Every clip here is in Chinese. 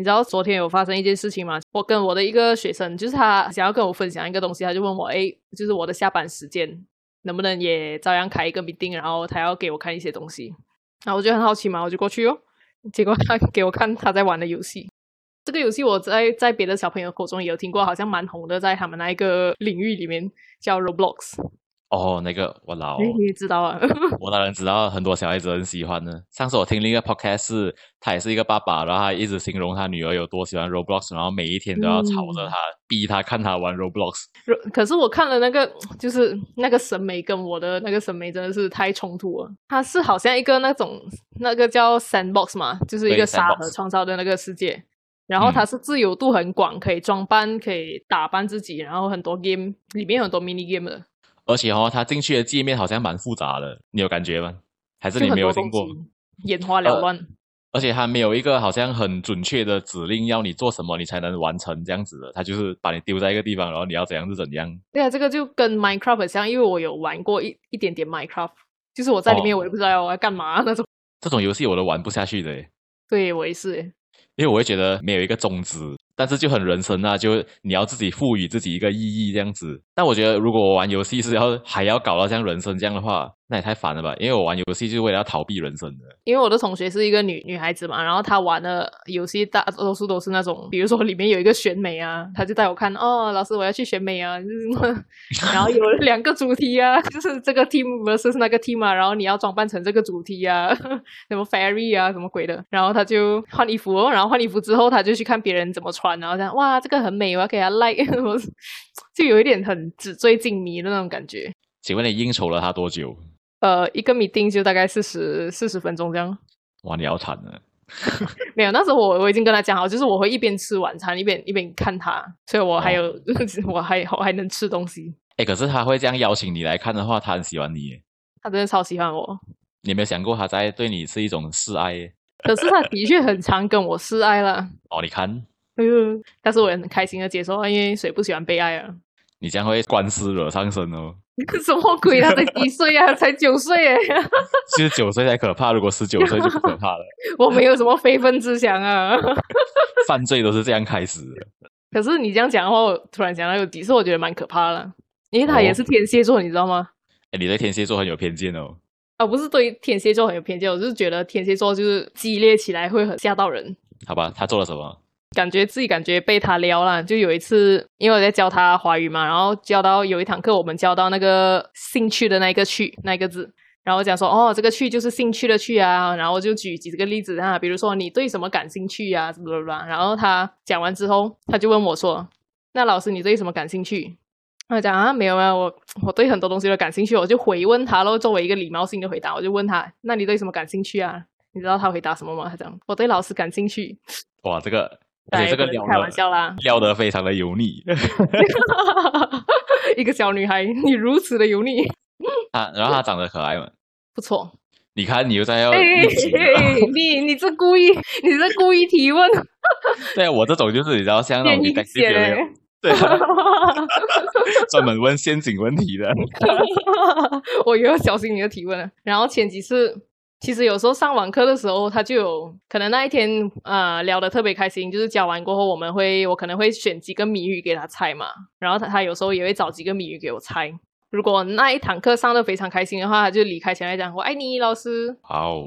你知道昨天有发生一件事情吗？我跟我的一个学生，就是他想要跟我分享一个东西，他就问我，哎，就是我的下班时间能不能也照样开一个 meeting，然后他要给我看一些东西，然后我就很好奇嘛，我就过去哦，结果他 给我看他在玩的游戏。这个游戏我在在别的小朋友口中也有听过，好像蛮红的，在他们那一个领域里面叫 Roblox。哦，那个我老，你知道啊？我当然知道，很多小孩子很喜欢的。上次我听另一个 podcast，他也是一个爸爸，然后他一直形容他女儿有多喜欢 Roblox，然后每一天都要吵着他，逼他看他玩 Roblox。可是我看了那个，就是那个审美跟我的那个审美真的是太冲突了。它是好像一个那种那个叫 Sandbox 嘛，就是一个沙盒创造的那个世界。然后它是自由度很广，可以装扮，可以打扮自己，然后很多 game 里面有很多 mini game 的。而且哦，它进去的界面好像蛮复杂的，你有感觉吗？还是你没有听过？眼花缭乱。而且它没有一个好像很准确的指令，要你做什么你才能完成这样子的。它就是把你丢在一个地方，然后你要怎样是怎样。对啊，这个就跟 Minecraft 像，因为我有玩过一一点点 Minecraft，就是我在里面我也不知道我要干嘛那种。这种游戏我都玩不下去的。对，我也是。因为我会觉得没有一个宗旨，但是就很人生啊，就你要自己赋予自己一个意义这样子。但我觉得如果我玩游戏是要还要搞到像人生这样的话。那也太烦了吧！因为我玩游戏就是为了要逃避人生的。因为我的同学是一个女女孩子嘛，然后她玩的游戏大多数都是那种，比如说里面有一个选美啊，她就带我看哦，老师我要去选美啊，然后有两个主题啊，就是这个 team versus 那个 team 啊，然后你要装扮成这个主题啊，什么 fairy 啊，什么鬼的，然后他就换衣服，然后换衣服之后他就去看别人怎么穿，然后这样哇，这个很美，我要给他 like，就有一点很纸醉金迷的那种感觉。请问你应酬了他多久？呃，一个 meeting 就大概四十四十分钟这样。哇，你好惨呢。没有，那时候我我已经跟他讲好，就是我会一边吃晚餐一边一边看他，所以我还有 我还我还能吃东西。哎，可是他会这样邀请你来看的话，他很喜欢你耶。他真的超喜欢我。你有没有想过他在对你是一种示爱？可是他的确很常跟我示爱了。哦，你看。嗯，但是我也很开心的接受因为谁不喜欢被爱啊？你将会官司惹上身哦。什么鬼？他才几岁啊？才九岁哎！其实九岁才可怕，如果十九岁就不可怕了。我没有什么非分之想啊。犯罪都是这样开始的。可是你这样讲的话，我突然想到有几次，我觉得蛮可怕的，因为他也是天蝎座，你知道吗？哎，你对天蝎座很有偏见哦。啊，不是对天蝎座很有偏见，我就是觉得天蝎座就是激烈起来会很吓到人。好吧，他做了什么？感觉自己感觉被他撩了，就有一次，因为我在教他华语嘛，然后教到有一堂课，我们教到那个兴趣的那一个趣那一个字，然后我讲说哦，这个趣就是兴趣的趣啊，然后就举几个例子啊，比如说你对什么感兴趣啊，什么什么，然后他讲完之后，他就问我说，那老师你对什么感兴趣？他讲啊，没有没有，我我对很多东西都感兴趣，我就回问他喽，作为一个礼貌性的回答，我就问他，那你对什么感兴趣啊？你知道他回答什么吗？他讲我对老师感兴趣。哇，这个。而且这个撩开玩笑啦，撩得非常的油腻。一个小女孩，你如此的油腻。啊，然后她长得可爱吗？不错。你看，你又在要你你这故意，你这故意提问。对啊，我这种就是你知道，像那种感兴对，专门问陷阱问题的。我又要小心你的提问了。然后前几次。其实有时候上网课的时候，他就有可能那一天呃聊得特别开心，就是教完过后，我们会我可能会选几个谜语给他猜嘛，然后他他有时候也会找几个谜语给我猜。如果那一堂课上的非常开心的话，他就离开前来讲我爱你，老师。好，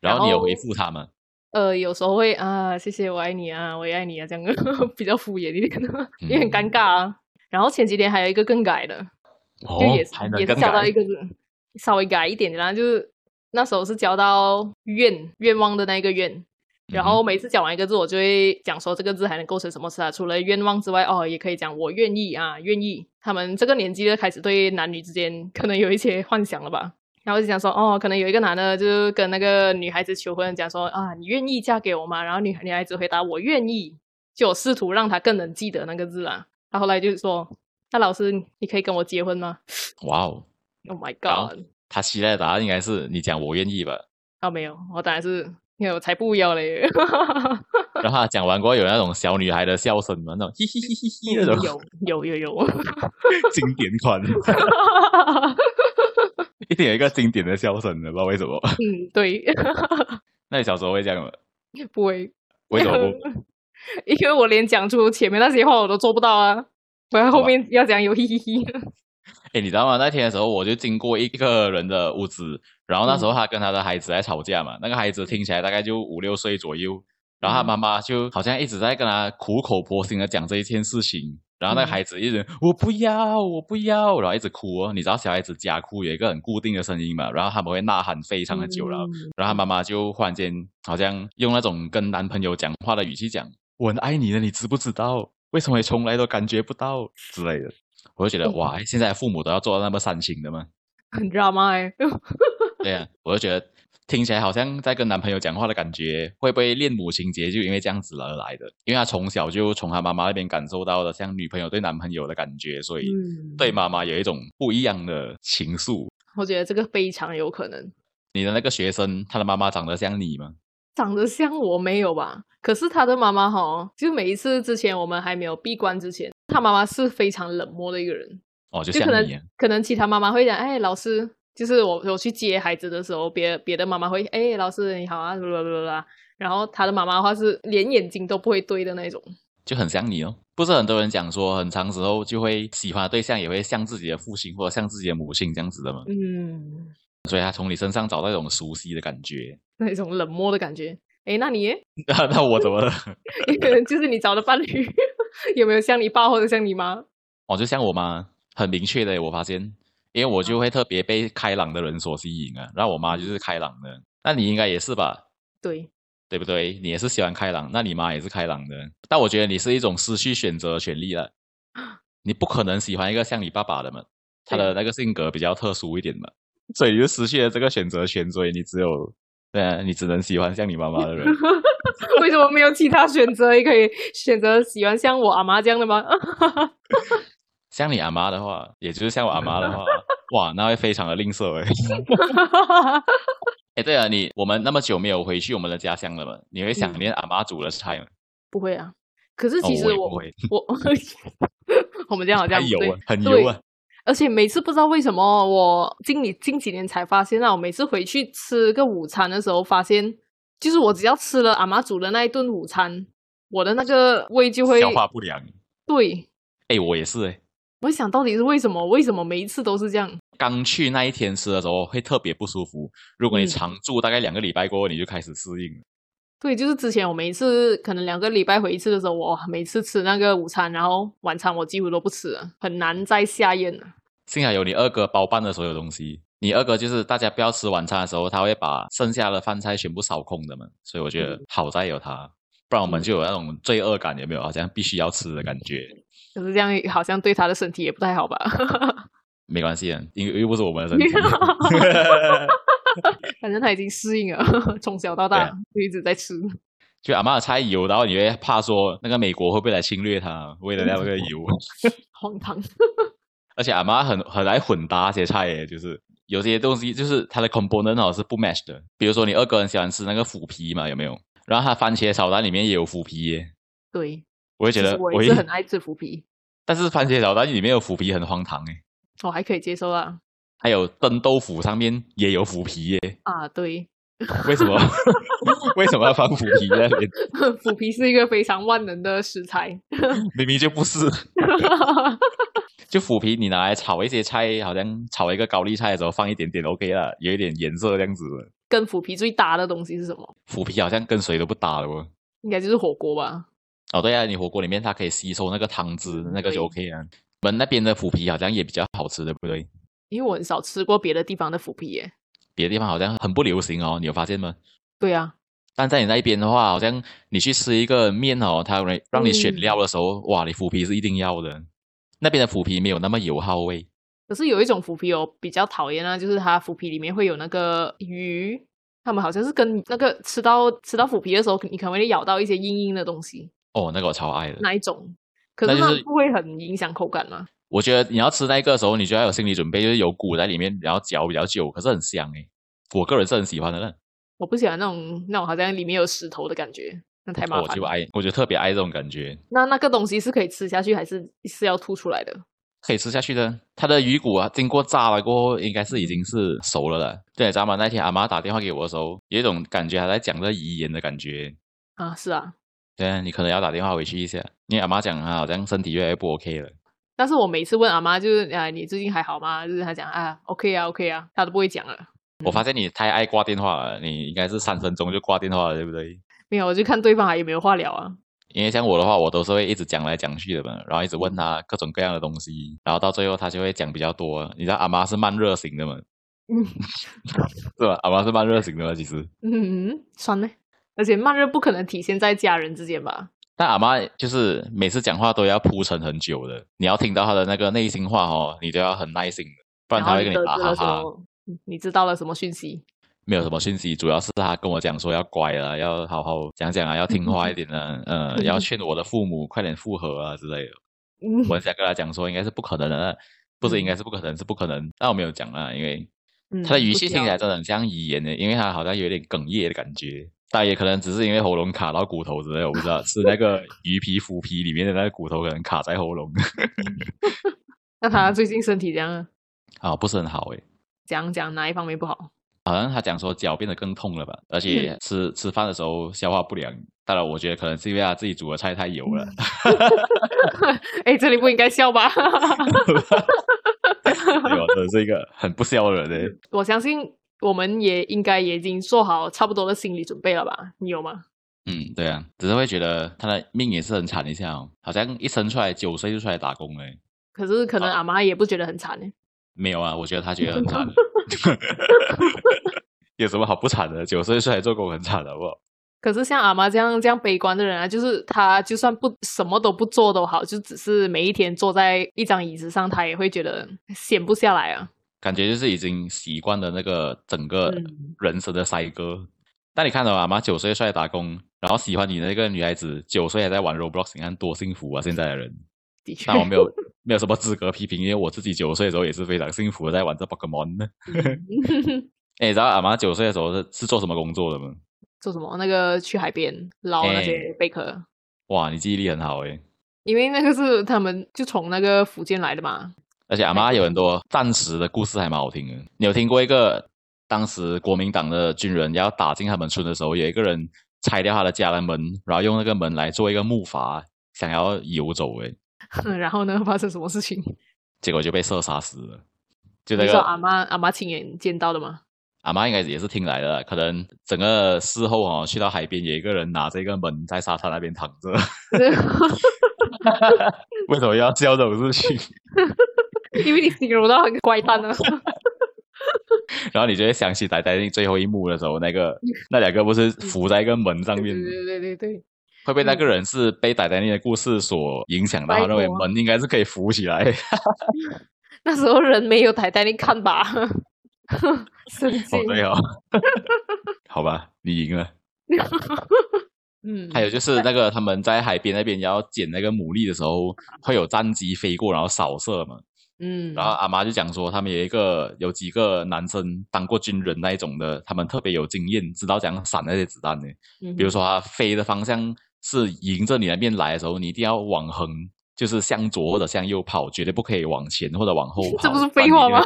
然后你有回复他吗？呃，有时候会啊，谢谢，我爱你啊，我也爱你啊，这样 比较敷衍一点，因为很尴尬啊。然后前几天还有一个更改的，就也是也是找到一个，稍微改一点的，然后就是。那时候是教到愿愿望的那个愿，然后每次讲完一个字，我就会讲说这个字还能构成什么词啊？除了愿望之外，哦，也可以讲我愿意啊，愿意。他们这个年纪就开始对男女之间可能有一些幻想了吧？然后就讲说，哦，可能有一个男的就跟那个女孩子求婚，讲说啊，你愿意嫁给我吗？然后女女孩子回答我愿意，就试图让他更能记得那个字啊。他后来就是说，那老师你可以跟我结婚吗？哇哦，Oh my God！他期待的答案应该是你讲我愿意吧？啊，没有，我当然是因为我才不要嘞。然后他讲完过后，有那种小女孩的笑声嘛，那种嘻嘻嘻嘻嘻那种。有有有有，经典款。一定有一个经典的笑声的，不知道为什么。嗯，对。那你小时候会这样吗？不会。为什么不？因为我连讲出前面那些话我都做不到啊，我要后面要讲有嘿嘿嘿。哎，你知道吗？那天的时候，我就经过一个人的屋子，然后那时候他跟他的孩子在吵架嘛。那个孩子听起来大概就五六岁左右，然后他妈妈就好像一直在跟他苦口婆心的讲这一件事情。然后那个孩子一直我不要，我不要，然后一直哭哦。你知道小孩子假哭有一个很固定的声音嘛？然后他们会呐喊非常的久了。然后他妈妈就忽然间好像用那种跟男朋友讲话的语气讲：“我很爱你的，你知不知道？为什么你从来都感觉不到之类的？”我就觉得哇，现在父母都要做到那么煽情的吗？很 drama 哎。对呀，我就觉得听起来好像在跟男朋友讲话的感觉，会不会恋母情节就因为这样子而来的？因为他从小就从他妈妈那边感受到的像女朋友对男朋友的感觉，所以对妈妈有一种不一样的情愫。我觉得这个非常有可能。你的那个学生，他的妈妈长得像你吗？长得像我没有吧？可是他的妈妈哈，就每一次之前我们还没有闭关之前，他妈妈是非常冷漠的一个人。哦，就可能可能其他妈妈会讲，哎，老师，就是我我去接孩子的时候，别别的妈妈会，哎，老师你好啊，啦啦啦啦。然后他的妈妈的话是连眼睛都不会对的那种，就很像你哦。不是很多人讲说，很长时候就会喜欢的对象也会像自己的父亲或者像自己的母亲这样子的吗？嗯。所以他从你身上找到一种熟悉的感觉，那一种冷漠的感觉。哎，那你？那那我怎么了？可能就是你找的伴侣有没有像你爸或者像你妈？哦，就像我妈，很明确的。我发现，因为我就会特别被开朗的人所吸引啊。然后我妈就是开朗的，那你应该也是吧？对，对不对？你也是喜欢开朗，那你妈也是开朗的。但我觉得你是一种失去选择权利了。你不可能喜欢一个像你爸爸的嘛？他的那个性格比较特殊一点嘛，所以你就失去了这个选择权，所以你只有。对啊，你只能喜欢像你妈妈的人。为什么没有其他选择？也可以选择喜欢像我阿妈这样的吗？像你阿妈的话，也就是像我阿妈的话，哇，那会非常的吝啬哎。哎，对啊，你我们那么久没有回去我们的家乡了嘛？你会想念阿妈煮的菜吗？不会啊。可是其实我我我们这样好像油啊，很油啊。而且每次不知道为什么，我近你近几年才发现啊，我每次回去吃个午餐的时候，发现就是我只要吃了阿妈煮的那一顿午餐，我的那个胃就会消化不良。对，哎，我也是哎。我想到底是为什么？为什么每一次都是这样？刚去那一天吃的时候会特别不舒服，如果你常住大概两个礼拜过后，你就开始适应了。对，就是之前我每一次可能两个礼拜回一次的时候，我每次吃那个午餐，然后晚餐我几乎都不吃了，很难再下咽了。幸好有你二哥包办的所有东西，你二哥就是大家不要吃晚餐的时候，他会把剩下的饭菜全部扫空的嘛，所以我觉得好在有他，不然我们就有那种罪恶感，有没有？好像必须要吃的感觉。可是这样好像对他的身体也不太好吧？没关系啊，因为又不是我们的身体。反正他已经适应了，从小到大就一直在吃。就阿妈的菜油，然后你会怕说那个美国会不会来侵略他？为了那个油，荒唐。而且阿妈很很爱混搭些菜耶，就是有些东西就是它的 component 哦是不 match 的。比如说你二哥很喜欢吃那个腐皮嘛，有没有？然后他番茄炒蛋里面也有腐皮耶。对，我会觉得我也是很爱吃腐皮。但是番茄炒蛋里面有腐皮很荒唐哎。我还可以接受啊。还有蒸豆腐上面也有腐皮耶。啊，对。为什么？为什么要放腐皮在里面？腐皮是一个非常万能的食材。明明就不是。就腐皮，你拿来炒一些菜，好像炒一个高丽菜的时候放一点点 OK 了，有一点颜色这样子。跟腐皮最搭的东西是什么？腐皮好像跟谁都不搭的哦。应该就是火锅吧？哦，对啊，你火锅里面它可以吸收那个汤汁，那个就 OK 啊。我们那边的腐皮好像也比较好吃，对不对？因为我很少吃过别的地方的腐皮耶。别的地方好像很不流行哦，你有发现吗？对啊。但在你那边的话，好像你去吃一个面哦，它让让你选料的时候，哇，你腐皮是一定要的。那边的腐皮没有那么油耗味，可是有一种腐皮我比较讨厌啊，就是它腐皮里面会有那个鱼，他们好像是跟那个吃到吃到腐皮的时候，你可能会咬到一些硬硬的东西。哦，那个我超爱的。哪一种？可是它不会很影响口感吗？我觉得你要吃那个的时候，你就要有心理准备，就是有骨在里面，然后嚼比较久，可是很香诶。我个人是很喜欢的。我不喜欢那种那种好像里面有石头的感觉。那太麻烦，我就爱，我就特别爱这种感觉。那那个东西是可以吃下去，还是是要吐出来的？可以吃下去的。它的鱼骨啊，经过炸了过后，应该是已经是熟了的。对，咱们？那天阿妈打电话给我的时候，有一种感觉，还在讲着遗言的感觉。啊，是啊。对啊，你可能要打电话回去一下，因为阿妈讲她好像身体越来越不 OK 了。但是我每次问阿妈，就是啊，你最近还好吗？就是她讲啊，OK 啊，OK 啊，她都不会讲了。我发现你太爱挂电话了，你应该是三分钟就挂电话了，对不对？没有，我就看对方还有没有话聊啊。因为像我的话，我都是会一直讲来讲去的嘛，然后一直问他各种各样的东西，然后到最后他就会讲比较多。你知道阿妈是慢热型的嘛？嗯，是吧？阿妈是慢热型的嘛？其实，嗯，算了，而且慢热不可能体现在家人之间吧？但阿妈就是每次讲话都要铺陈很久的，你要听到她的那个内心话哦，你都要很耐心的，不然她会跟你打哈哈。你知道了什么讯息？没有什么讯息，主要是他跟我讲说要乖了，要好好讲讲啊，要听话一点的，嗯，要劝我的父母快点复合啊之类的。我想跟他讲说，应该是不可能的，不是应该是不可能，是不可能。但我没有讲啊，因为他的语气听起来真的很像遗言的，因为他好像有点哽咽的感觉，但也可能只是因为喉咙卡到骨头之类，我不知道是那个鱼皮腐皮里面的那个骨头可能卡在喉咙。那他最近身体怎样？啊，啊不是很好诶。讲讲哪一方面不好？好像他讲说脚变得更痛了吧，而且吃吃饭的时候消化不良。当然，我觉得可能是因为他自己煮的菜太油了。哎，这里不应该笑吧？有，这是一个很不孝的人诶。我相信我们也应该已经做好差不多的心理准备了吧？你有吗？嗯，对啊，只是会觉得他的命也是很惨一下哦，好像一生出来九岁就出来打工嘞。可是可能阿妈也不觉得很惨呢。没有啊，我觉得他觉得很惨。有什么好不惨的？九岁出来做工很惨，好不好？可是像阿妈这样这样悲观的人啊，就是他就算不什么都不做都好，就只是每一天坐在一张椅子上，他也会觉得闲不下来啊。感觉就是已经习惯了那个整个人生的塞歌。但你看到阿妈九岁出来打工，然后喜欢你的那个女孩子九岁还在玩 Roblox，你看多幸福啊！现在的人，但我没有。没有什么资格批评，因为我自己九岁的时候也是非常幸福的在玩这 Pokemon 呢。哎，你知道阿妈九岁的时候是是做什么工作的吗？做什么？那个去海边捞那些贝壳。哇，你记忆力很好哎。因为那个是他们就从那个福建来的嘛。而且阿妈有很多战时的故事，还蛮好听的。你有听过一个当时国民党的军人要打进他们村的时候，有一个人拆掉他的家的门，然后用那个门来做一个木筏，想要游走哎。然后呢？发生什么事情？结果就被射杀死了。就那个阿妈，阿妈亲眼见到的吗？阿妈应该也是听来的。可能整个事后哦，去到海边，有一个人拿着一个门在沙滩那边躺着。为什么要笑这种事情？因为你形容到很怪诞啊。然后你就会想起在在那最后一幕的时候，那个 那两个不是浮在一个门上面？对对对对。会被那个人是被戴戴尼的故事所影响到，认为门应该是可以扶起来。那时候人没有戴戴尼看吧？神经没有。好吧，你赢了。嗯，还有就是那个他们在海边那边要捡那个牡蛎的时候，会有战机飞过，然后扫射嘛。嗯，然后阿妈就讲说，他们有一个有几个男生当过军人那一种的，他们特别有经验，知道怎样闪那些子弹的。比如说他飞的方向。是迎着你那边来的时候，你一定要往横，就是向左或者向右跑，绝对不可以往前或者往后 跑。这不是废话吗？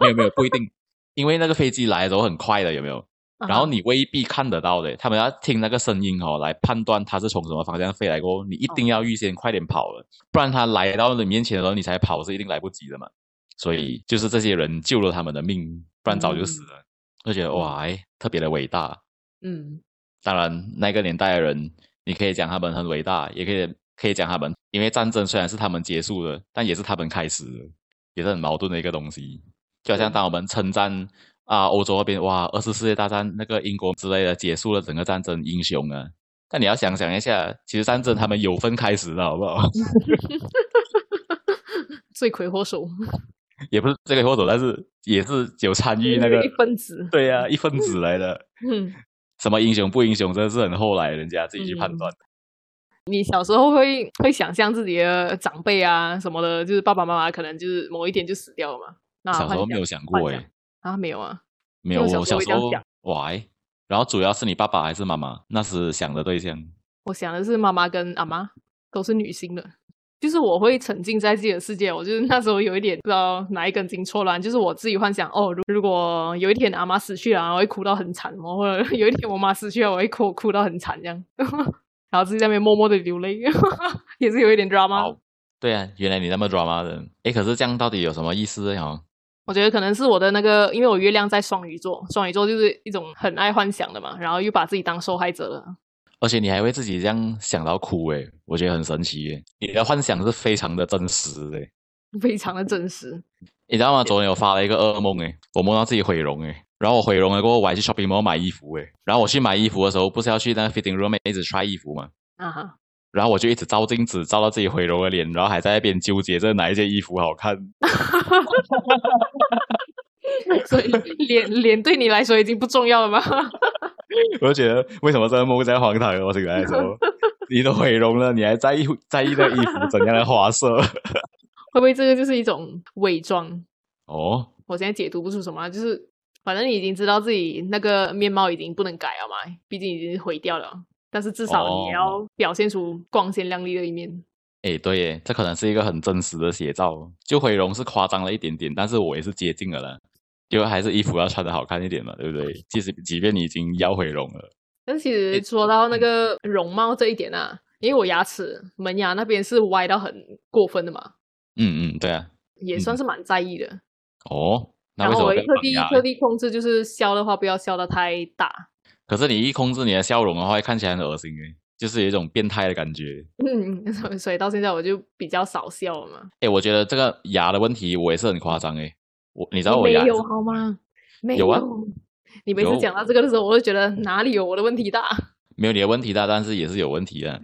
没有没有 不一定，因为那个飞机来的时候很快的，有没有？然后你未必看得到的，他们要听那个声音哦，来判断它是从什么方向飞来过。你一定要预先快点跑了，不然他来到你面前的时候你才跑是一定来不及的嘛。所以就是这些人救了他们的命，不然早就死了。就觉得哇，哎，特别的伟大。嗯，当然那个年代的人。你可以讲他们很伟大，也可以可以讲他们，因为战争虽然是他们结束的，但也是他们开始的，也是很矛盾的一个东西。就好像当我们称赞啊，欧洲那边哇，二次世界大战那个英国之类的结束了整个战争，英雄啊。但你要想想一下，其实战争他们有份开始的好不好？罪魁祸首 也不是罪魁祸首，但是也是有参与那个一分子。对呀，一分子来的。嗯。什么英雄不英雄，真的是很后来人家自己去判断的。你小时候会会想象自己的长辈啊什么的，就是爸爸妈妈可能就是某一天就死掉了嘛？那小时候没有想过哎啊没有啊没有我小时候哇然后主要是你爸爸还是妈妈那时想的对象？我想的是妈妈跟阿妈都是女性的。就是我会沉浸在自己的世界，我就是那时候有一点不知道哪一根筋错乱，就是我自己幻想哦，如如果有一天阿妈死去了，我会哭到很惨，或者 有一天我妈死去了，我会哭哭到很惨这样。然后自己在那边默默的流泪，也是有一点 drama。对啊，原来你那么 drama 的。哎，可是这样到底有什么意思呀？我觉得可能是我的那个，因为我月亮在双鱼座，双鱼座就是一种很爱幻想的嘛，然后又把自己当受害者了。而且你还会自己这样想到哭诶，我觉得很神奇诶。你的幻想是非常的真实诶，非常的真实。你知道吗？昨天我发了一个噩梦诶，我梦到自己毁容诶，然后我毁容了过后，我还去 shopping mall 买衣服诶，然后我去买衣服的时候，不是要去那个 fitting room 一直 try 衣服吗？啊哈。然后我就一直照镜子，照到自己毁容的脸，然后还在那边纠结着哪一件衣服好看。所以脸脸对你来说已经不重要了吗？我就觉得为什么这个梦在荒唐？我醒来的时候，你都毁容了，你还在意在意那衣服怎样的花色？会不会这个就是一种伪装？哦，我现在解读不出什么，就是反正你已经知道自己那个面貌已经不能改了嘛，毕竟已经毁掉了。但是至少你也要表现出光鲜亮丽的一面。哎，对耶，这可能是一个很真实的写照。就毁容是夸张了一点点，但是我也是接近了啦。因为还是衣服要穿的好看一点嘛，对不对？即使即便你已经要毁容了，但其实说到那个容貌这一点啊，因为我牙齿门牙那边是歪到很过分的嘛。嗯嗯，对啊，也算是蛮在意的。哦，然后我特地特地控制，就是笑的话不要笑的太大。可是你一控制你的笑容的话，看起来很恶心诶，就是有一种变态的感觉。嗯，所以到现在我就比较少笑了嘛。哎，我觉得这个牙的问题我也是很夸张诶。我你知道我牙没有好吗？没有啊。你每次讲到这个的时候，我就觉得哪里有我的问题大？没有你的问题大，但是也是有问题的。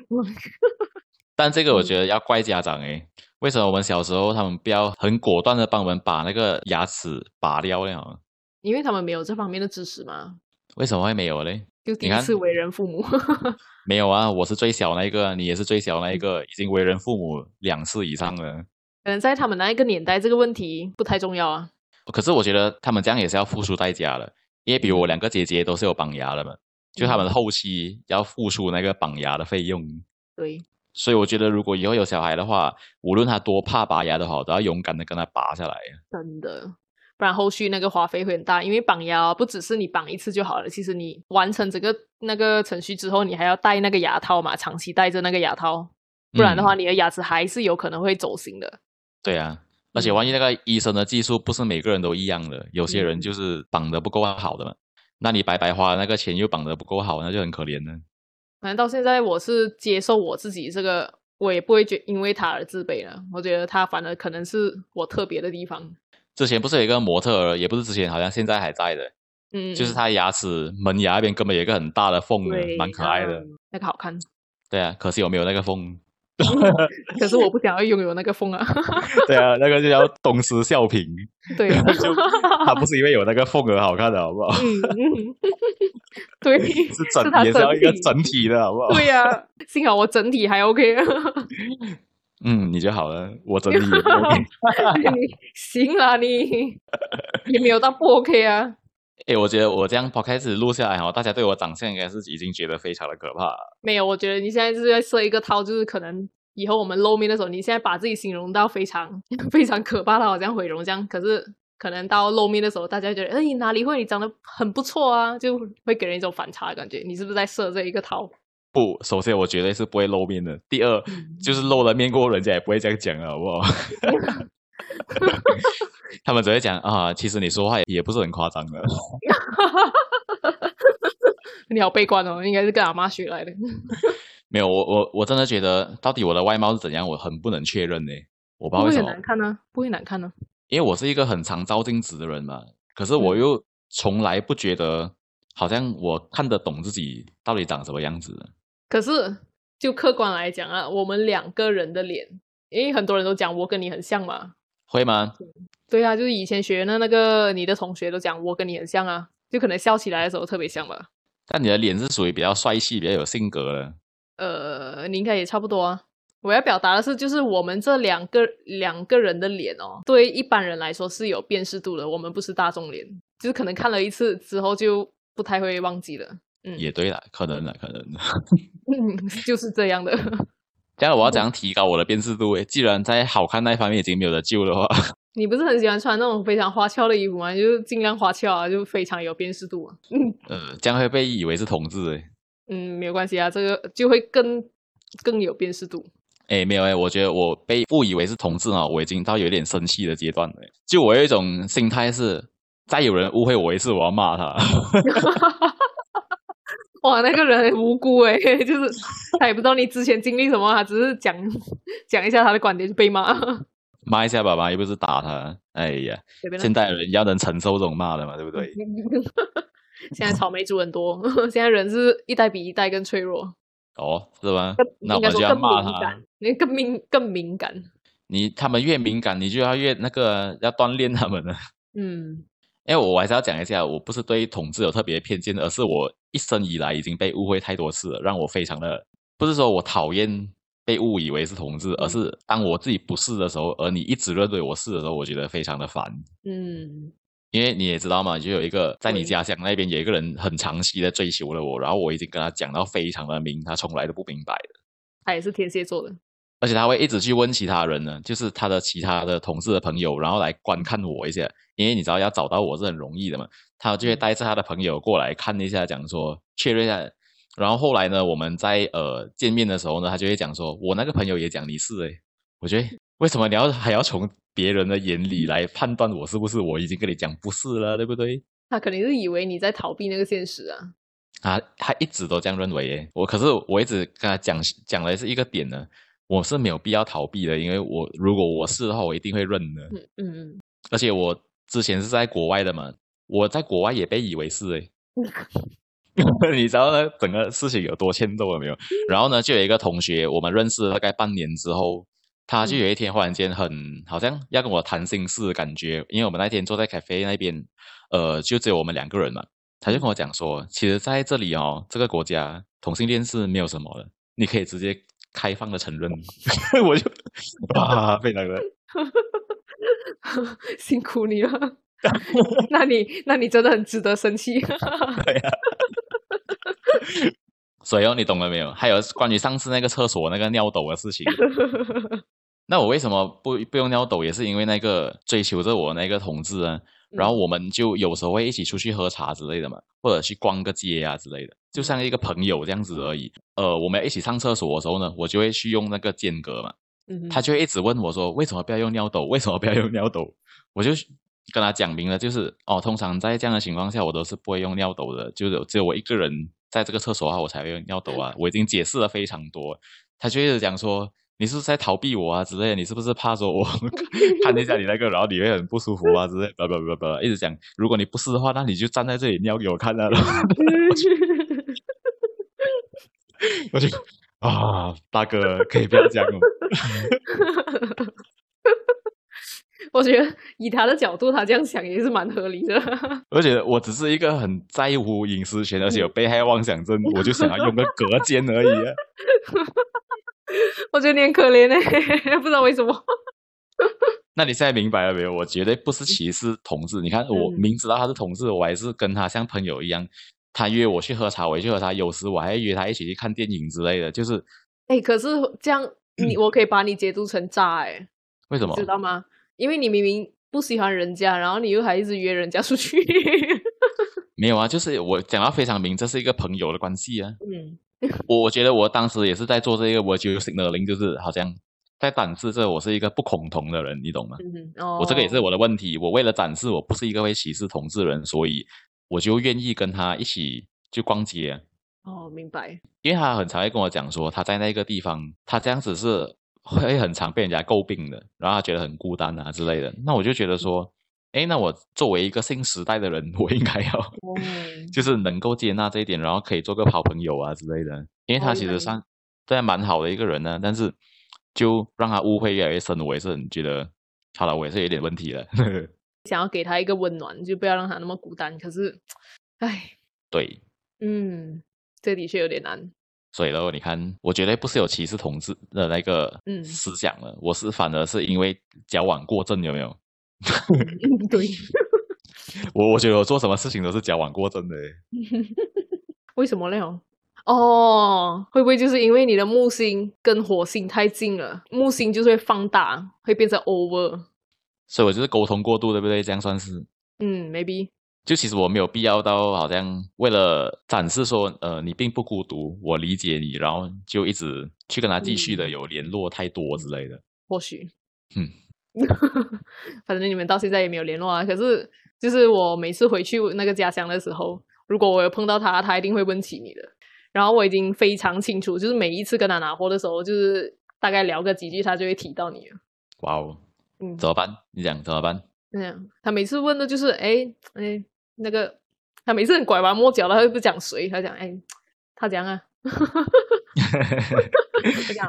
但这个我觉得要怪家长诶，为什么我们小时候他们不要很果断的帮我们把那个牙齿拔掉呢？因为他们没有这方面的知识吗？为什么会没有嘞？就第一次为人父母，没有啊！我是最小那一个，你也是最小那一个，已经为人父母两次以上了。可能在他们那一个年代，这个问题不太重要啊。可是我觉得他们这样也是要付出代价的，因为比如我两个姐姐都是有绑牙的嘛，就他们后期要付出那个绑牙的费用。对。所以我觉得，如果以后有小孩的话，无论他多怕拔牙都好，都要勇敢的跟他拔下来。真的。不然后续那个花费会很大，因为绑牙不只是你绑一次就好了，其实你完成整个那个程序之后，你还要戴那个牙套嘛，长期戴着那个牙套，不然的话你的牙齿还是有可能会走形的。对啊，而且万一那个医生的技术不是每个人都一样的，有些人就是绑的不够好的嘛，那你白白花那个钱又绑的不够好，那就很可怜了。反正到现在我是接受我自己这个，我也不会觉因为他而自卑了。我觉得他反而可能是我特别的地方。之前不是有一个模特儿，也不是之前，好像现在还在的。嗯，就是他牙齿门牙那边根本有一个很大的缝，蛮可爱的。那个好看。对啊，可惜我没有那个缝。可是我不想要拥有那个缝啊。对啊，那个就叫东施效颦。对啊，就他不是因为有那个缝而好看的，好不好？嗯嗯。对，是整也是要一个整体的，好不好？对呀，幸好我整体还 OK。嗯，你就好了，我整理也。你行啦，你 也没有到不 OK 啊。哎，我觉得我这样开始录下来哈，大家对我长相应该是已经觉得非常的可怕。没有，我觉得你现在是在设一个套，就是可能以后我们露面的时候，你现在把自己形容到非常 非常可怕的，好像毁容这样。可是可能到露面的时候，大家觉得哎哪里会？你长得很不错啊，就会给人一种反差的感觉。你是不是在设这一个套？不，首先我绝对是不会露面的。第二，就是露了面过后，人家也不会这样讲了，好不好？他们只会讲啊，其实你说话也不是很夸张的。你好悲观哦，应该是跟阿妈学来的。没有，我我我真的觉得，到底我的外貌是怎样，我很不能确认呢。我不知道为什么难看呢？不会难看呢？因为我是一个很常照镜子的人嘛。可是我又从来不觉得，好像我看得懂自己到底长什么样子。可是，就客观来讲啊，我们两个人的脸，因为很多人都讲我跟你很像嘛，会吗？对啊，就是以前学的那个你的同学都讲我跟你很像啊，就可能笑起来的时候特别像吧。但你的脸是属于比较帅气、比较有性格的。呃，你应该也差不多啊。我要表达的是，就是我们这两个两个人的脸哦，对一般人来说是有辨识度的。我们不是大众脸，就是可能看了一次之后就不太会忘记了。嗯，也对了，可能了，可能。嗯，就是这样的。这样我要怎样提高我的辨识度？诶，既然在好看那一方面已经没有得救的话，你不是很喜欢穿那种非常花俏的衣服吗？就是尽量花俏啊，就非常有辨识度啊。呃，这样会被以为是同志诶。嗯，没有关系啊，这个就会更更有辨识度。哎，没有哎，我觉得我被误以为是同志啊，我已经到有点生气的阶段了。就我有一种心态是，再有人误会我一次，我要骂他。哇，那个人很无辜哎，就是他也不知道你之前经历什么，他只是讲讲一下他的观点就被骂。骂一下爸爸又不是打他，哎呀，现代人要能承受这种骂的嘛，对不对？现在草莓族很多，现在人是一代比一代更脆弱。哦，是吗？那我就要骂他，你更敏更敏感。你他们越敏感，你就要越那个要锻炼他们了。嗯，因为我还是要讲一下，我不是对统治有特别偏见，而是我一生以来已经被误会太多次了，让我非常的不是说我讨厌被误以为是同志，而是当我自己不是的时候，而你一直认为我是的时候，我觉得非常的烦。嗯。因为你也知道嘛，就有一个在你家乡那边有一个人很长期的追求了我，然后我已经跟他讲到非常的明，他从来都不明白的。他也是天蝎座的，而且他会一直去问其他人呢，就是他的其他的同事的朋友，然后来观看我一下。因为你知道要找到我是很容易的嘛，他就会带着他的朋友过来看一下，讲说确认一下。然后后来呢，我们在呃见面的时候呢，他就会讲说，我那个朋友也讲你是诶，我觉得为什么你要还要从？别人的眼里来判断我是不是，我已经跟你讲不是了，对不对？他肯定是以为你在逃避那个现实啊！啊，他一直都这样认为耶。我可是我一直跟他讲讲的是一个点呢，我是没有必要逃避的，因为我如果我是的话，我一定会认的。嗯嗯嗯。而且我之前是在国外的嘛，我在国外也被以为是哎。你知道呢，整个事情有多欠揍了没有？然后呢，就有一个同学，我们认识大概半年之后。他就有一天忽然间很好像要跟我谈心事的感觉，因为我们那天坐在咖啡那边，呃，就只有我们两个人嘛。他就跟我讲说，其实在这里哦，这个国家同性恋是没有什么的，你可以直接开放的承认。我就哇，非常的辛苦你了。那你那你真的很值得生气。对呀。所以哦，你懂了没有？还有关于上次那个厕所那个尿斗的事情。那我为什么不不用尿斗？也是因为那个追求着我那个同志啊。然后我们就有时候会一起出去喝茶之类的嘛，或者去逛个街啊之类的，就像一个朋友这样子而已。呃，我们一起上厕所的时候呢，我就会去用那个间隔嘛。嗯。他就会一直问我说：“为什么不要用尿斗？为什么不要用尿斗？”我就跟他讲明了，就是哦，通常在这样的情况下，我都是不会用尿斗的，就是只有我一个人。在这个厕所的话，我才会用尿斗啊。我已经解释了非常多，他就一直讲说你是不是在逃避我啊之类的，你是不是怕说我 看一下你那个，然后你会很不舒服啊之类，不不不不，一直讲，如果你不是的话，那你就站在这里尿给我看啊。我就啊，大哥可以不要这样。我觉得以他的角度，他这样想也是蛮合理的。而且我只是一个很在乎隐私权，而且有被害妄想症，我就想要用个隔间而已。我觉得你很可怜哎，不知道为什么。那你现在明白了没有？我绝对不是歧视同志。你看，我明知道他是同志，我还是跟他像朋友一样。他约我去喝茶，我也去喝茶。有时我还约他一起去看电影之类的。就是，哎，可是这样你我可以把你解读成渣哎？为什么？知道吗？因为你明明不喜欢人家，然后你又还一直约人家出去。没有啊，就是我讲到非常明，这是一个朋友的关系啊。嗯，我我觉得我当时也是在做这个 virtual signaling，就是好像在展示这我是一个不恐同的人，你懂吗？嗯哦。我这个也是我的问题，我为了展示我不是一个会歧视同志人，所以我就愿意跟他一起去逛街。哦，明白。因为他很常会跟我讲说，他在那个地方，他这样子是。会很常被人家诟病的，然后他觉得很孤单啊之类的。那我就觉得说，哎，那我作为一个新时代的人，我应该要，就是能够接纳这一点，然后可以做个好朋友啊之类的。因为他其实算对蛮好的一个人呢，但是就让他误会越来越深，我也是很觉得，好了，我也是有点问题了。想要给他一个温暖，就不要让他那么孤单。可是，唉，对，嗯，这的确有点难。所以呢，你看，我绝对不是有歧视同志的那个思想了，我是反而是因为矫枉过正，有没有？对，我我觉得我做什么事情都是矫枉过正的。为什么呢？哦，会不会就是因为你的木星跟火星太近了，木星就是会放大，会变成 over？所以我就是沟通过度，对不对？这样算是？嗯，maybe。就其实我没有必要到好像为了展示说，呃，你并不孤独，我理解你，然后就一直去跟他继续的有联络太多之类的。或许，嗯，反正你们到现在也没有联络啊。可是，就是我每次回去那个家乡的时候，如果我有碰到他，他一定会问起你的。然后我已经非常清楚，就是每一次跟他拿货的时候，就是大概聊个几句，他就会提到你了。哇哦，嗯，怎么办？你讲怎么办？那样，他每次问的就是，哎哎。那个他每次很拐弯抹角的，他又不讲谁，他讲哎，他 讲啊，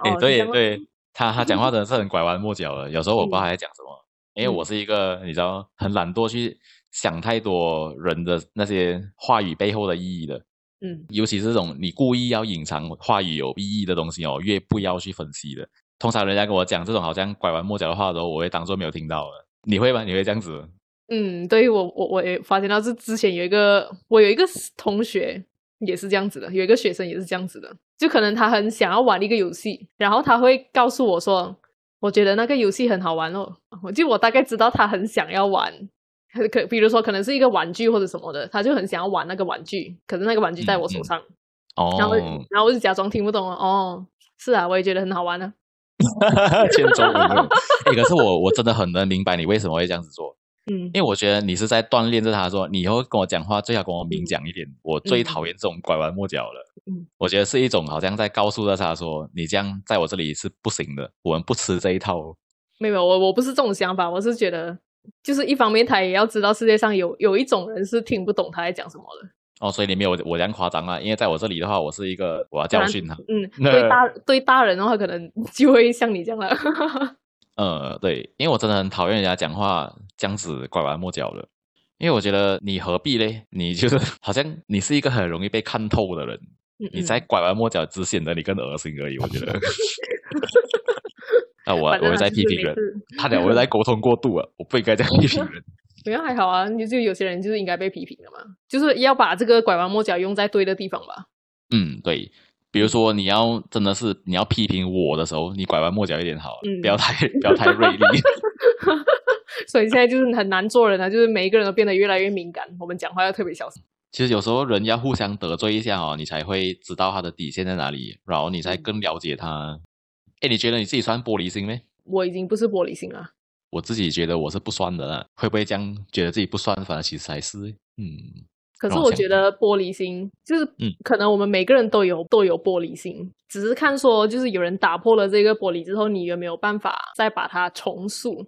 哎，对对，他他讲话真的 是很拐弯抹角的，有时候我不知道他在讲什么，因为我是一个你知道很懒惰去想太多人的那些话语背后的意义的，嗯，尤其是这种你故意要隐藏话语有意义的东西哦，越不要去分析的。通常人家跟我讲这种好像拐弯抹角的话的时候，我会当做没有听到的。你会吗？你会这样子？嗯，对我我我也发现到是之前有一个我有一个同学也是这样子的，有一个学生也是这样子的，就可能他很想要玩一个游戏，然后他会告诉我说，我觉得那个游戏很好玩哦，我就我大概知道他很想要玩，可比如说可能是一个玩具或者什么的，他就很想要玩那个玩具，可是那个玩具在我手上，哦，然后然后我就假装听不懂了哦，是啊，我也觉得很好玩呢，千中无用，可是我我真的很能明白你为什么会这样子做。嗯，因为我觉得你是在锻炼着他，说你以后跟我讲话最好跟我明讲一点。我最讨厌这种拐弯抹角了。嗯，我觉得是一种好像在告诉着他说，你这样在我这里是不行的，我们不吃这一套。没有，我我不是这种想法，我是觉得就是一方面他也要知道世界上有有一种人是听不懂他在讲什么的。哦，所以你没有我这样夸张啊？因为在我这里的话，我是一个我要教训他。嗯，对大对大人的话，可能就会像你这样了。呃，对，因为我真的很讨厌人家讲话这样子拐弯抹角的，因为我觉得你何必嘞？你就是 好像你是一个很容易被看透的人，你在拐弯抹角只显得你更恶心而已。我觉得，那我我会在批评人，他俩我会在沟通过度啊，我不应该这样批评人。没有还好啊，你就有些人就是应该被批评的嘛，就是要把这个拐弯抹角用在对的地方吧。嗯，对。比如说，你要真的是你要批评我的时候，你拐弯抹角一点好，不要太 不要太锐利。所以现在就是很难做人了，就是每一个人都变得越来越敏感，我们讲话要特别小心。其实有时候人要互相得罪一下哦，你才会知道他的底线在哪里，然后你才更了解他。哎，你觉得你自己算玻璃心没？我已经不是玻璃心了。我自己觉得我是不算的了，会不会这样觉得自己不算？反而其实还是嗯。可是我觉得玻璃心就是，嗯，可能我们每个人都有都有玻璃心，只是看说就是有人打破了这个玻璃之后，你有没有办法再把它重塑？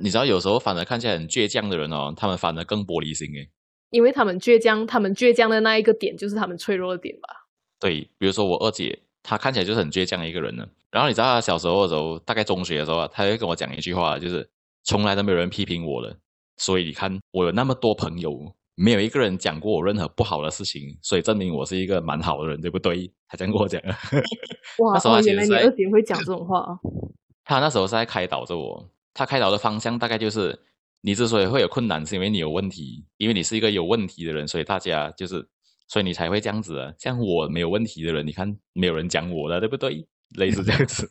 你知道有时候反而看起来很倔强的人哦，他们反而更玻璃心诶，因为他们倔强，他们倔强的那一个点就是他们脆弱的点吧？对，比如说我二姐，她看起来就是很倔强的一个人呢。然后你知道她小时候的时候，大概中学的时候，她会跟我讲一句话，就是从来都没有人批评我了，所以你看我有那么多朋友。没有一个人讲过我任何不好的事情，所以证明我是一个蛮好的人，对不对？他这样跟我讲。哇，原来你二姐会讲这种话啊！他那时候是在开导着我，他开导的方向大概就是：你之所以会有困难，是因为你有问题，因为你是一个有问题的人，所以大家就是，所以你才会这样子啊。像我没有问题的人，你看没有人讲我的，对不对？类似这样子。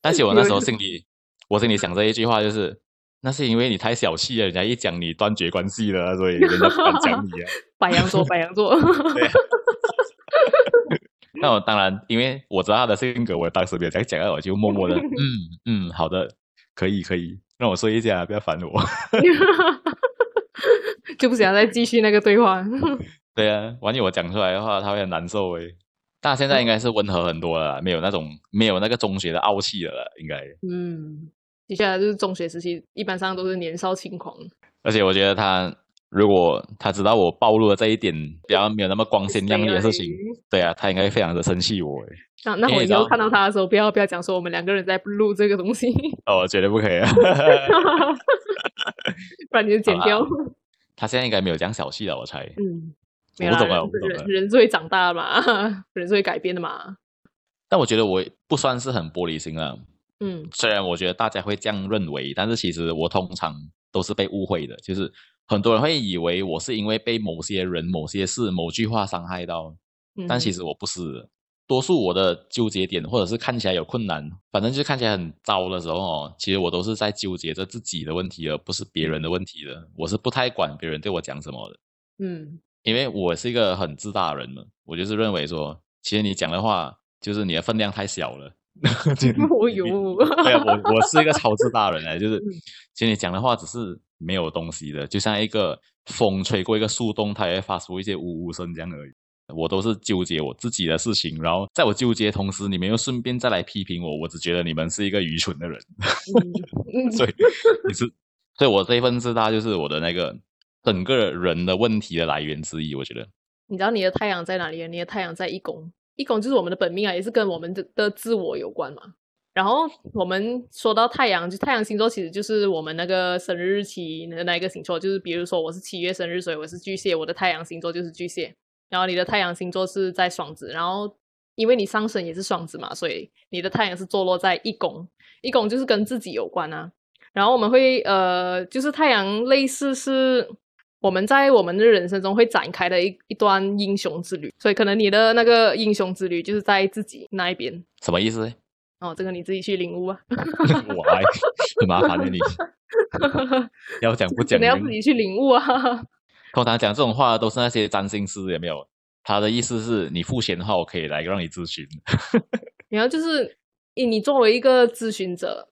但是我那时候心里，我心里想这一句话就是。那是因为你太小气了，人家一讲你断绝关系了，所以人家不敢讲你啊。白羊座，白羊座。那我当然，因为我知道他的性格，我当时没有讲，我就默默的，嗯嗯，好的，可以可以，让我说一下，不要烦我。就不想再继续那个对话。对啊，万一我讲出来的话，他会很难受诶。但现在应该是温和很多了，没有那种没有那个中学的傲气了，应该。嗯。接下来就是中学时期，一般上都是年少轻狂。而且我觉得他，如果他知道我暴露了这一点比较没有那么光鲜亮丽的事情，对啊，他应该非常的生气我。那那我以后看到他的时候，不要不要讲说我们两个人在录这个东西。哦，绝对不可以啊！不然你就剪掉。他现在应该没有讲小气了，我猜。嗯，没有啊，人人是会长大嘛，人是会改变的嘛。但我觉得我不算是很玻璃心啊。嗯，虽然我觉得大家会这样认为，但是其实我通常都是被误会的。就是很多人会以为我是因为被某些人、某些事、某句话伤害到，但其实我不是。多数我的纠结点，或者是看起来有困难，反正就是看起来很糟的时候哦，其实我都是在纠结着自己的问题，而不是别人的问题的。我是不太管别人对我讲什么的，嗯，因为我是一个很自大的人嘛，我就是认为说，其实你讲的话就是你的分量太小了。我有，对啊，我我是一个超智大人哎，就是其实你讲的话只是没有东西的，就像一个风吹过一个树洞，它也会发出一些呜呜声这样而已。我都是纠结我自己的事情，然后在我纠结同时，你们又顺便再来批评我，我只觉得你们是一个愚蠢的人。所以你是，所以我这一份自大就是我的那个整个人的问题的来源之一。我觉得，你知道你的太阳在哪里？你的太阳在一宫，一宫就是我们的本命啊，也是跟我们的的自我有关嘛。然后我们说到太阳，就太阳星座其实就是我们那个生日日期的那一个星座，就是比如说我是七月生日，所以我是巨蟹，我的太阳星座就是巨蟹。然后你的太阳星座是在双子，然后因为你上升也是双子嘛，所以你的太阳是坐落在一宫，一宫就是跟自己有关啊。然后我们会呃，就是太阳类似是我们在我们的人生中会展开的一一段英雄之旅，所以可能你的那个英雄之旅就是在自己那一边。什么意思？哦，这个你自己去领悟啊。我还很麻烦的你，要讲不讲？你要自己去领悟啊。通常讲这种话都是那些占星师，有没有？他的意思是你付钱的话，我可以来让你咨询。然后就是你作为一个咨询者，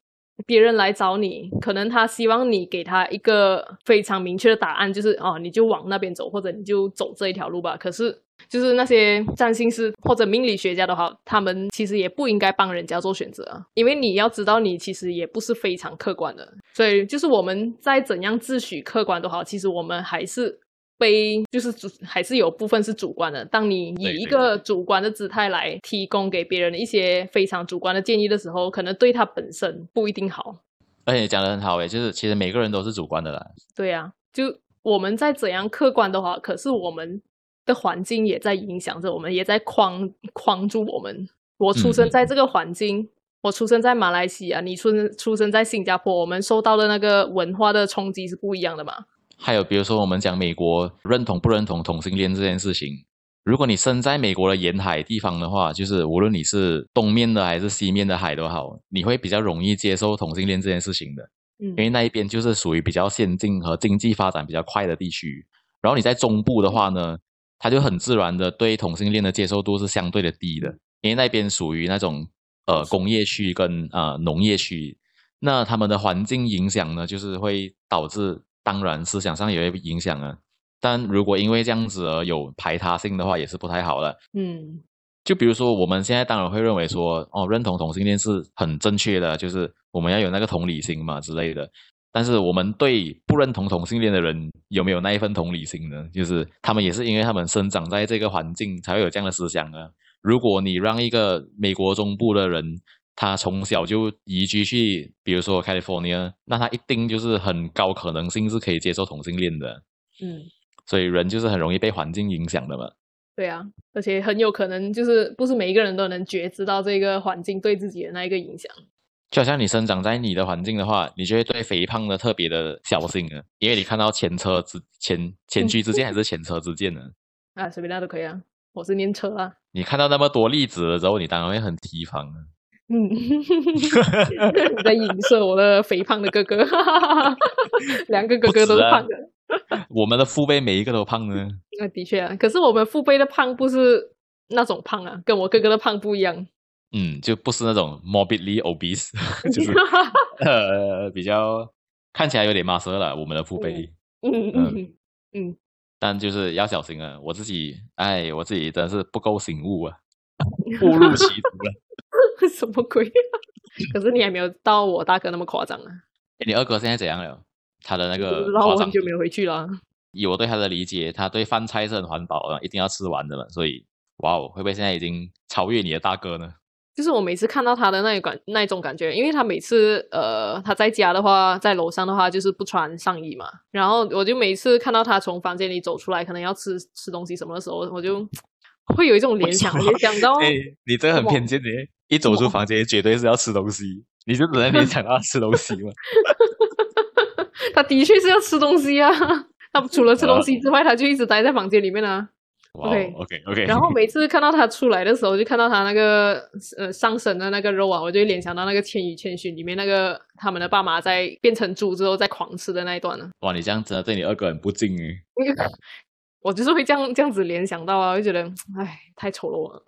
别人来找你，可能他希望你给他一个非常明确的答案，就是哦，你就往那边走，或者你就走这一条路吧。可是，就是那些占星师或者命理学家的话，他们其实也不应该帮人家做选择，因为你要知道，你其实也不是非常客观的。所以，就是我们在怎样自诩客观都好，其实我们还是。被就是主还是有部分是主观的。当你以一个主观的姿态来提供给别人一些非常主观的建议的时候，可能对他本身不一定好。而且讲的很好诶，就是其实每个人都是主观的啦。对呀，就我们在怎样客观的话，可是我们的环境也在影响着我们，也在框框住我们。我出生在这个环境，我出生在马来西亚，你出生出生在新加坡，我们受到的那个文化的冲击是不一样的嘛？还有，比如说我们讲美国认同不认同同性恋这件事情，如果你身在美国的沿海地方的话，就是无论你是东面的还是西面的海都好，你会比较容易接受同性恋这件事情的。嗯，因为那一边就是属于比较先进和经济发展比较快的地区。然后你在中部的话呢，它就很自然的对同性恋的接受度是相对的低的，因为那边属于那种呃工业区跟呃农业区，那他们的环境影响呢，就是会导致。当然，思想上也会影响啊。但如果因为这样子而有排他性的话，也是不太好的。嗯，就比如说，我们现在当然会认为说，哦，认同同性恋是很正确的，就是我们要有那个同理心嘛之类的。但是，我们对不认同同性恋的人有没有那一份同理心呢？就是他们也是因为他们生长在这个环境，才会有这样的思想啊。如果你让一个美国中部的人，他从小就移居去，比如说 California，那他一定就是很高可能性是可以接受同性恋的。嗯，所以人就是很容易被环境影响的嘛。对啊，而且很有可能就是不是每一个人都能觉知到这个环境对自己的那一个影响。就好像你生长在你的环境的话，你就会对肥胖的特别的小心啊，因为你看到前车之前前车之鉴还是前车之鉴呢？啊，随便那都可以啊，我是念车啊。你看到那么多例子的时候，你当然会很提防啊。嗯，你在影射我的肥胖的哥哥，两个哥哥都是胖的。我们的父辈每一个都胖呢。那的确啊，可是我们父辈的胖不是那种胖啊，跟我哥哥的胖不一样。嗯，就不是那种 morbidly obese，就是呃比较看起来有点麻舌了。我们的父辈，嗯嗯嗯，但就是要小心啊。我自己，哎，我自己真是不够醒悟啊，误入歧途了。什么鬼？可是你还没有到我大哥那么夸张啊！你二哥现在怎样了？他的那个夸张就没有回去了。以我对他的理解，他对饭菜是很环保的，一定要吃完的嘛。所以，哇哦，会不会现在已经超越你的大哥呢？就是我每次看到他的那一感那一种感觉，因为他每次呃他在家的话，在楼上的话就是不穿上衣嘛。然后我就每次看到他从房间里走出来，可能要吃吃东西什么的时候，我就会有一种联想，联想到哎，你这个很偏见的。一走出房间，绝对是要吃东西。你就只能联想到吃东西吗？他的确是要吃东西啊。他除了吃东西之外，他就一直待在房间里面啊。OK OK OK。然后每次看到他出来的时候，就看到他那个呃上身的那个肉啊，我就联想到那个《千与千寻》里面那个他们的爸妈在变成猪之后在狂吃的那一段呢。哇，你这样真的对你二哥很不敬哎。我就是会这样这样子联想到啊，就觉得哎太丑陋了。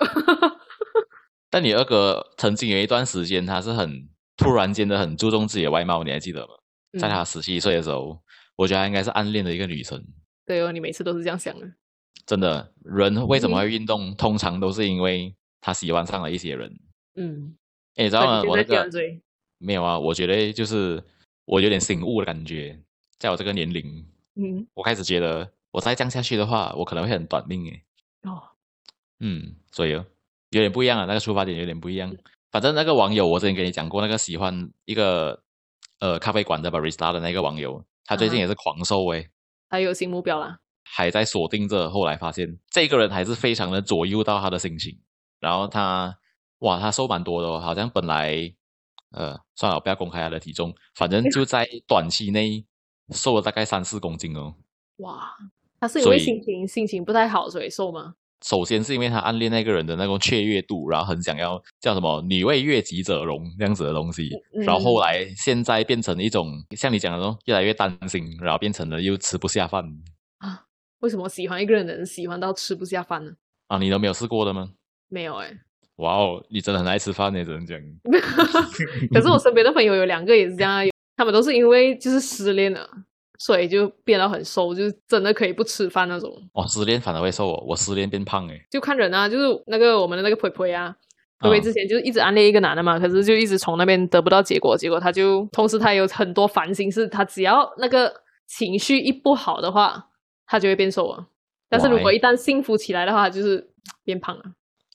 但你二哥曾经有一段时间，他是很突然间的很注重自己的外貌，你还记得吗？在他十七岁的时候，我觉得他应该是暗恋的一个女生。对哦，你每次都是这样想的。真的，人为什么会运动？通常都是因为他喜欢上了一些人。嗯，哎，你知道吗？我那个没有啊，我觉得就是我有点醒悟的感觉，在我这个年龄，嗯，我开始觉得我再这样下去的话，我可能会很短命哎。哦，嗯，所以有点不一样啊，那个出发点有点不一样。反正那个网友，我之前跟你讲过，那个喜欢一个呃咖啡馆的 barista 的那个网友，他最近也是狂瘦哎。他有新目标啦，还在锁定着。后来发现这个人还是非常的左右到他的心情。然后他，哇，他瘦蛮多的哦，好像本来，呃，算了，不要公开他的体重，反正就在短期内瘦了大概三四公斤哦。哇，他是因为心情心情不太好所以瘦吗？首先是因为他暗恋那个人的那种雀跃度，然后很想要叫什么“女为悦己者容”这样子的东西，然后后来现在变成一种像你讲的种越来越担心，然后变成了又吃不下饭啊？为什么喜欢一个人的人喜欢到吃不下饭呢？啊，你都没有试过的吗？没有哎。哇哦，你真的很爱吃饭呢，只能讲。可是我身边的朋友有两个也是这样，他们都是因为就是失恋了。所以就变得很瘦，就是真的可以不吃饭那种。哦，失恋反而会瘦哦，我失恋变胖哎。就看人啊，就是那个我们的那个培培啊，培培之前就是一直暗恋一个男的嘛，可是就一直从那边得不到结果，结果他就同时他有很多烦心事，他只要那个情绪一不好的话，他就会变瘦啊。但是如果一旦幸福起来的话，就是变胖了。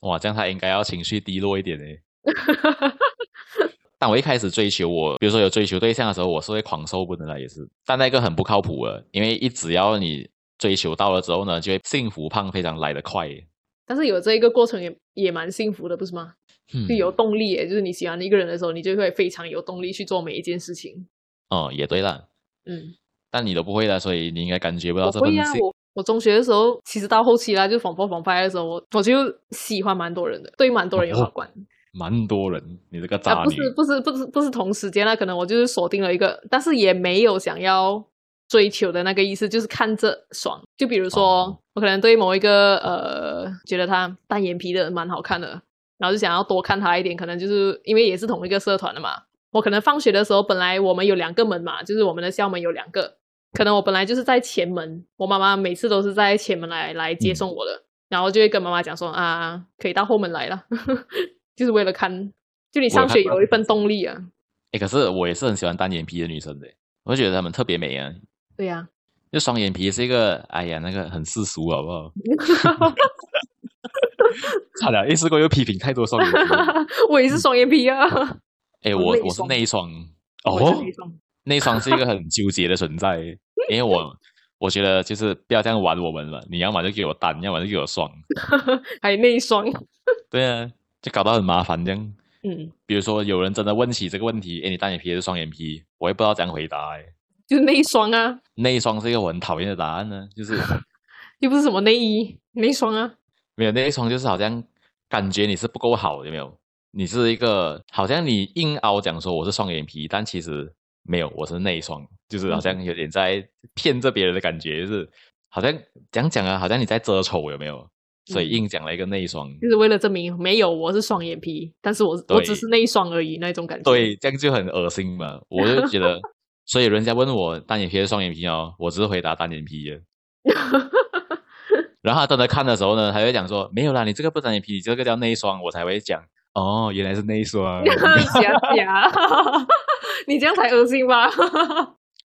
哇，这样他应该要情绪低落一点哎。但我一开始追求我，比如说有追求对象的时候，我是会狂瘦不的了，也是。但那个很不靠谱了，因为一只要你追求到了之后呢，就会幸福胖非常来得快。但是有这一个过程也也蛮幸福的，不是吗？就有动力，就是你喜欢一个人的时候，你就会非常有动力去做每一件事情。哦，也对了。嗯。但你都不会的，所以你应该感觉不到这份幸我我中学的时候，其实到后期啦，就仿佛仿拍的时候，我我就喜欢蛮多人的，对蛮多人有好 感。蛮多人，你这个渣女。不是不是不是不是同时间那可能我就是锁定了一个，但是也没有想要追求的那个意思，就是看着爽。就比如说，我可能对某一个呃，觉得他单眼皮的蛮好看的，然后就想要多看他一点。可能就是因为也是同一个社团的嘛。我可能放学的时候，本来我们有两个门嘛，就是我们的校门有两个，可能我本来就是在前门，我妈妈每次都是在前门来来接送我的，然后就会跟妈妈讲说啊，可以到后门来了。就是为了看，就你上学有一份动力啊！哎，可是我也是很喜欢单眼皮的女生的，我觉得她们特别美啊。对呀，就双眼皮是一个，哎呀，那个很世俗，好不好？差点一次过又批评太多双眼皮。我也是双眼皮啊！哎，我我是内双哦，内双是一个很纠结的存在，因为我我觉得就是不要这样玩我们了，你要么就给我单，要么就给我双，还内双。对啊。就搞到很麻烦这样，嗯，比如说有人真的问起这个问题，哎，你单眼皮还是双眼皮？我也不知道怎样回答，哎，就是内双啊，内双是一个我很讨厌的答案呢，就是 又不是什么内衣，内双啊，没有内双就是好像感觉你是不够好，有没有？你是一个好像你硬凹讲说我是双眼皮，但其实没有，我是内双，就是好像有点在骗着别人的感觉，就是好像讲讲啊，好像你在遮丑，有没有？所以硬讲了一个内双，就是为了证明没有我是双眼皮，但是我我只是内双而已那种感觉。对，这样就很恶心嘛。我就觉得，所以人家问我单眼皮还是双眼皮哦，我只是回答单眼皮。然后他真的看的时候呢，他会讲说没有啦，你这个不单眼皮，你这个叫内双，我才会讲哦，原来是内双。假假，你这样才恶心吧？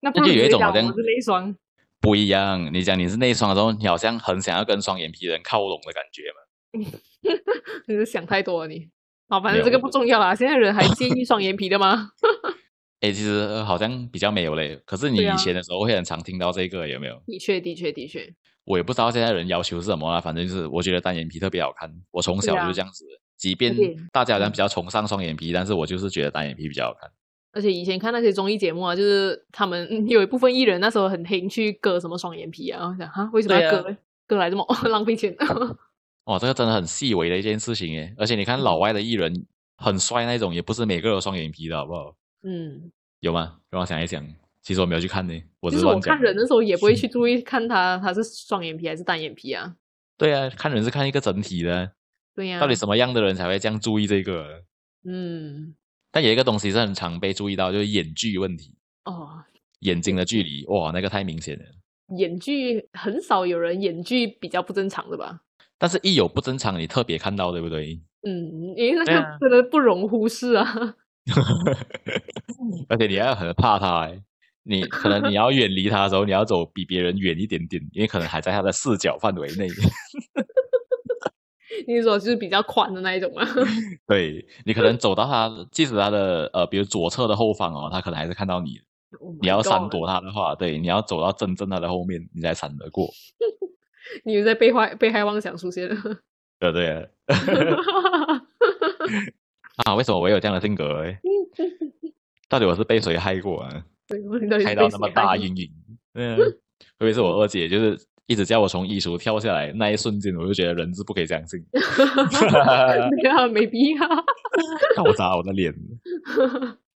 那不就有一种好像是内双。不一样，你讲你是内双的时候，你好像很想要跟双眼皮人靠拢的感觉嘛？你是想太多了，你。好，反正这个不重要啦。现在人还介意双眼皮的吗？哎，其实好像比较没有嘞。可是你以前的时候会很常听到这个，有没有？的确，的确，的确。我也不知道现在人要求是什么啦，反正就是我觉得单眼皮特别好看。我从小就是这样子，即便大家好像比较崇尚双眼皮，但是我就是觉得单眼皮比较好看。而且以前看那些综艺节目啊，就是他们有一部分艺人那时候很黑去割什么双眼皮啊，我想哈为什么要割？割来这么 浪费钱。哇，这个真的很细微的一件事情诶，而且你看老外的艺人很帅那种，也不是每个有双眼皮的好不好？嗯，有吗？让我想一想，其实我没有去看呢。其实我看人的时候也不会去注意看他他是双眼皮还是单眼皮啊。对啊，看人是看一个整体的。对呀。到底什么样的人才会这样注意这个？嗯。但有一个东西是很常被注意到，就是眼距问题。哦。眼睛的距离，哇，那个太明显了。眼距很少有人眼距比较不正常的吧？但是，一有不正常，你特别看到，对不对？嗯，因为那个真的不容忽视啊。而且你还很怕他，你可能你要远离他的时候，你要走比别人远一点点，因为可能还在他的视角范围内。你说就是比较宽的那一种吗？对你可能走到他，即使他的呃，比如左侧的后方哦，他可能还是看到你。你要闪躲他的话，对，你要走到真正他的后面，你才闪得过。你又在被害被害妄想出现了。对对。啊，为什么我有这样的性格？到底我是被谁害过啊？害到那么大阴影。嗯，特别是我二姐，就是一直叫我从衣橱跳下来那一瞬间，我就觉得人是不可以相信。没有，没必要。看我砸我的脸。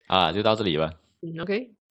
啊，就到这里吧。嗯，OK。